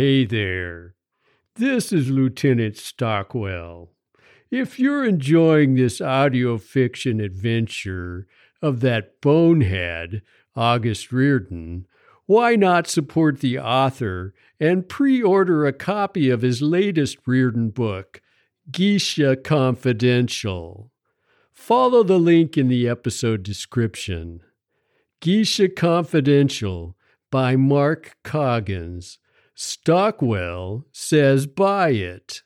Hey there. This is Lieutenant Stockwell. If you're enjoying this audio fiction adventure of that bonehead, August Riordan, why not support the author and pre order a copy of his latest Riordan book, Geisha Confidential? Follow the link in the episode description. Geisha Confidential by Mark Coggins. Stockwell says buy it.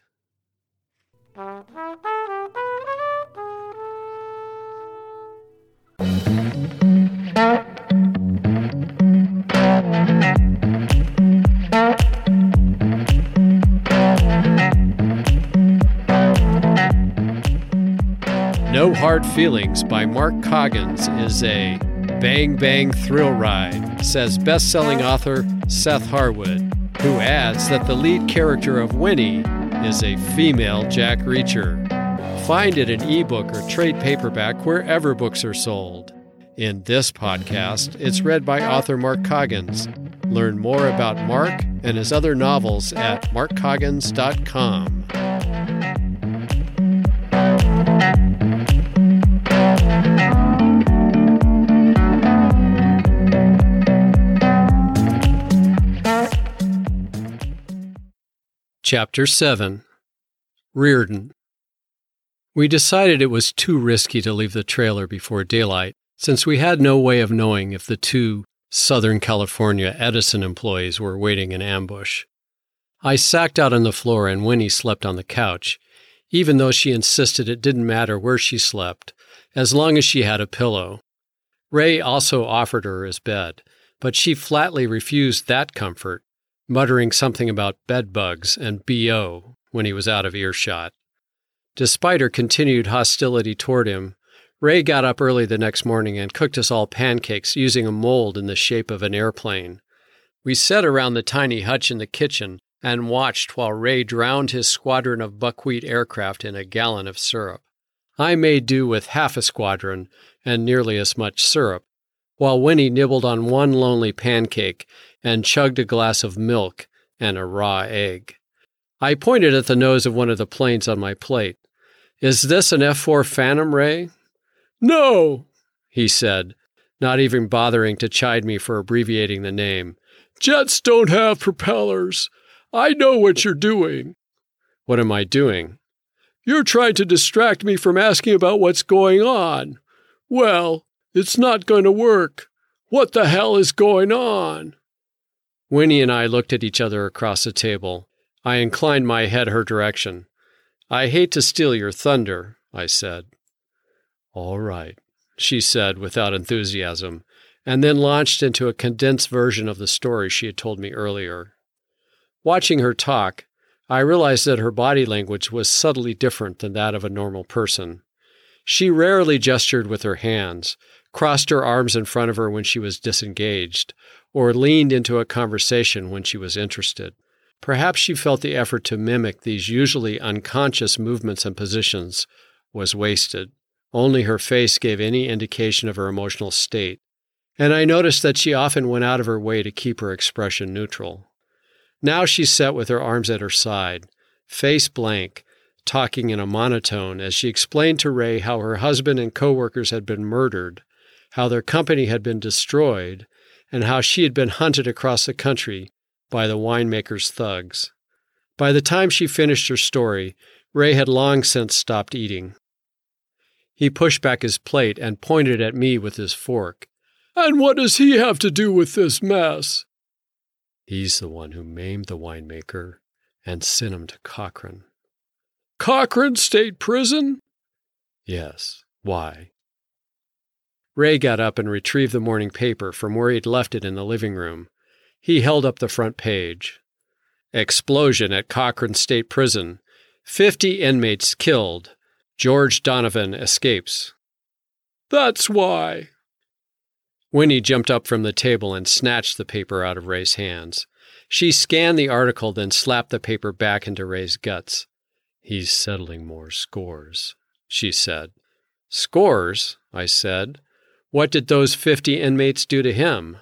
No Hard Feelings by Mark Coggins is a bang bang thrill ride, says best selling author Seth Harwood, who adds that the lead character of Winnie is a female Jack Reacher. Find it in ebook or trade paperback wherever books are sold. In this podcast, it's read by author Mark Coggins. Learn more about Mark and his other novels at markcoggins.com. Chapter 7 Riordan We decided it was too risky to leave the trailer before daylight, since we had no way of knowing if the two Southern California Edison employees were waiting in ambush. I sacked out on the floor and Winnie slept on the couch, even though she insisted it didn't matter where she slept, as long as she had a pillow. Ray also offered her his bed, but she flatly refused that comfort muttering something about bedbugs and BO when he was out of earshot. Despite her continued hostility toward him, Ray got up early the next morning and cooked us all pancakes using a mold in the shape of an airplane. We sat around the tiny hutch in the kitchen and watched while Ray drowned his squadron of buckwheat aircraft in a gallon of syrup. I made do with half a squadron and nearly as much syrup, while Winnie nibbled on one lonely pancake and chugged a glass of milk and a raw egg. I pointed at the nose of one of the planes on my plate. Is this an F 4 Phantom Ray? No, he said, not even bothering to chide me for abbreviating the name. Jets don't have propellers. I know what you're doing. What am I doing? You're trying to distract me from asking about what's going on. Well, it's not going to work. What the hell is going on? Winnie and I looked at each other across the table. I inclined my head her direction. I hate to steal your thunder, I said. All right, she said without enthusiasm, and then launched into a condensed version of the story she had told me earlier. Watching her talk, I realized that her body language was subtly different than that of a normal person. She rarely gestured with her hands, crossed her arms in front of her when she was disengaged, or leaned into a conversation when she was interested. Perhaps she felt the effort to mimic these usually unconscious movements and positions was wasted. Only her face gave any indication of her emotional state, and I noticed that she often went out of her way to keep her expression neutral. Now she sat with her arms at her side, face blank, talking in a monotone as she explained to Ray how her husband and coworkers had been murdered, how their company had been destroyed, and how she had been hunted across the country by the winemaker's thugs. By the time she finished her story, Ray had long since stopped eating. He pushed back his plate and pointed at me with his fork. And what does he have to do with this mess? He's the one who maimed the winemaker and sent him to Cochrane. Cochrane State Prison? Yes. Why? Ray got up and retrieved the morning paper from where he'd left it in the living room. He held up the front page. Explosion at Cochrane State Prison. Fifty inmates killed. George Donovan escapes. That's why. Winnie jumped up from the table and snatched the paper out of Ray's hands. She scanned the article, then slapped the paper back into Ray's guts. He's settling more scores, she said. Scores? I said. What did those fifty inmates do to him?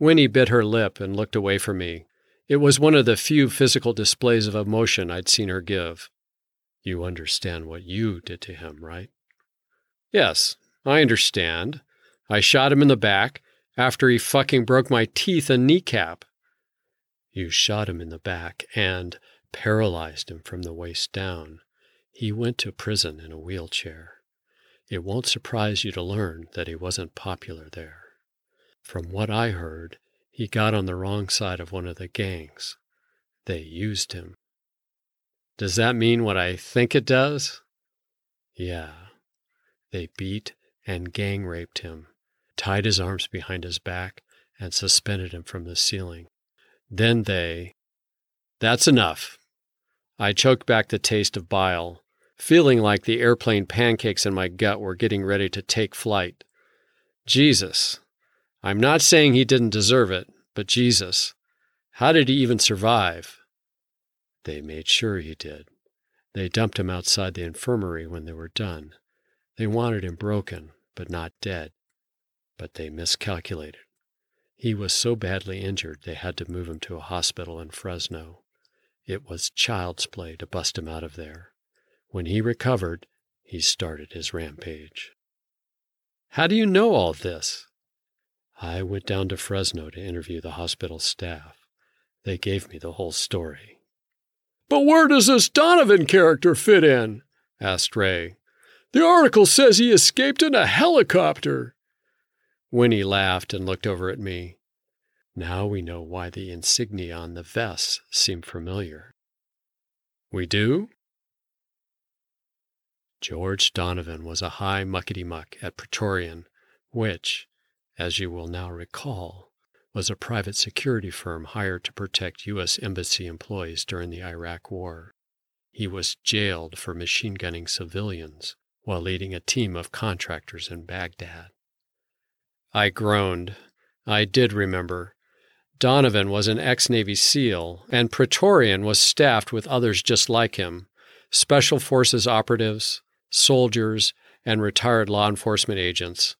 Winnie bit her lip and looked away from me. It was one of the few physical displays of emotion I'd seen her give. You understand what you did to him, right? Yes, I understand. I shot him in the back after he fucking broke my teeth and kneecap. You shot him in the back and paralyzed him from the waist down. He went to prison in a wheelchair. It won't surprise you to learn that he wasn't popular there. From what I heard, he got on the wrong side of one of the gangs. They used him. Does that mean what I think it does? Yeah. They beat and gang raped him, tied his arms behind his back, and suspended him from the ceiling. Then they. That's enough. I choked back the taste of bile, feeling like the airplane pancakes in my gut were getting ready to take flight. Jesus. I'm not saying he didn't deserve it, but Jesus. How did he even survive? They made sure he did. They dumped him outside the infirmary when they were done. They wanted him broken, but not dead. But they miscalculated. He was so badly injured they had to move him to a hospital in Fresno. It was child's play to bust him out of there. When he recovered, he started his rampage. How do you know all this? I went down to Fresno to interview the hospital staff. They gave me the whole story. But where does this Donovan character fit in? asked Ray. The article says he escaped in a helicopter. Winnie laughed and looked over at me. Now we know why the insignia on the vests seem familiar. We do? George Donovan was a high muckety muck at Praetorian, which, as you will now recall, was a private security firm hired to protect U.S. Embassy employees during the Iraq War. He was jailed for machine gunning civilians while leading a team of contractors in Baghdad. I groaned. I did remember. Donovan was an ex Navy SEAL, and Praetorian was staffed with others just like him Special Forces operatives, soldiers, and retired law enforcement agents.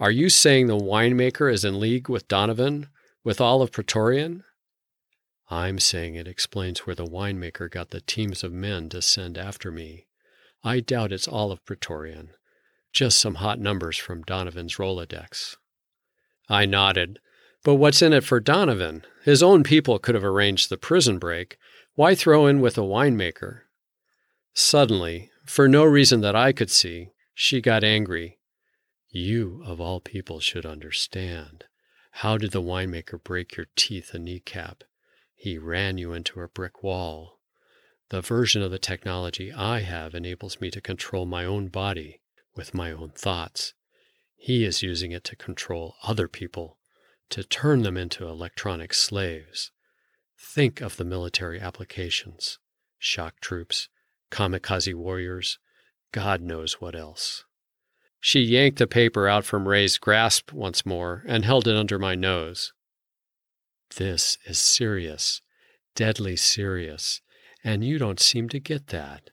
Are you saying the winemaker is in league with Donovan, with all of Praetorian? I'm saying it explains where the winemaker got the teams of men to send after me. I doubt it's all of Praetorian, just some hot numbers from Donovan's Rolodex. I nodded. But what's in it for Donovan? His own people could have arranged the prison break. Why throw in with a winemaker? Suddenly, for no reason that I could see, she got angry. You, of all people, should understand. How did the winemaker break your teeth and kneecap? He ran you into a brick wall. The version of the technology I have enables me to control my own body with my own thoughts. He is using it to control other people, to turn them into electronic slaves. Think of the military applications shock troops, kamikaze warriors, God knows what else. She yanked the paper out from Ray's grasp once more and held it under my nose. This is serious, deadly serious, and you don't seem to get that.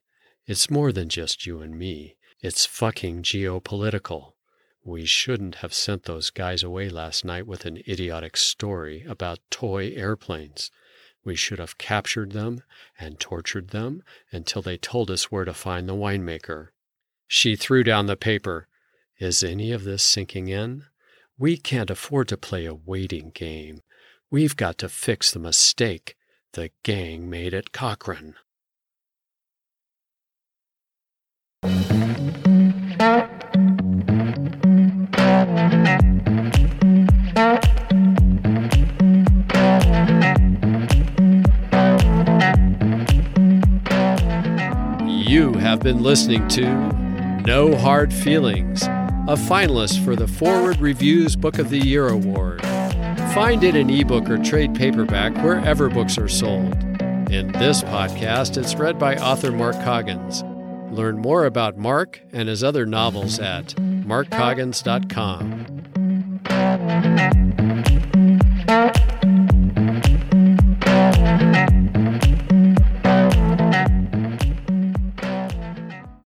It's more than just you and me. It's fucking geopolitical. We shouldn't have sent those guys away last night with an idiotic story about toy airplanes. We should have captured them and tortured them until they told us where to find the winemaker. She threw down the paper. Is any of this sinking in? We can't afford to play a waiting game. We've got to fix the mistake the gang made at Cochrane. Have been listening to No Hard Feelings, a finalist for the Foreword Reviews Book of the Year Award. Find it in ebook or trade paperback wherever books are sold. In this podcast, it's read by author Mark Coggins. Learn more about Mark and his other novels at markcoggins.com.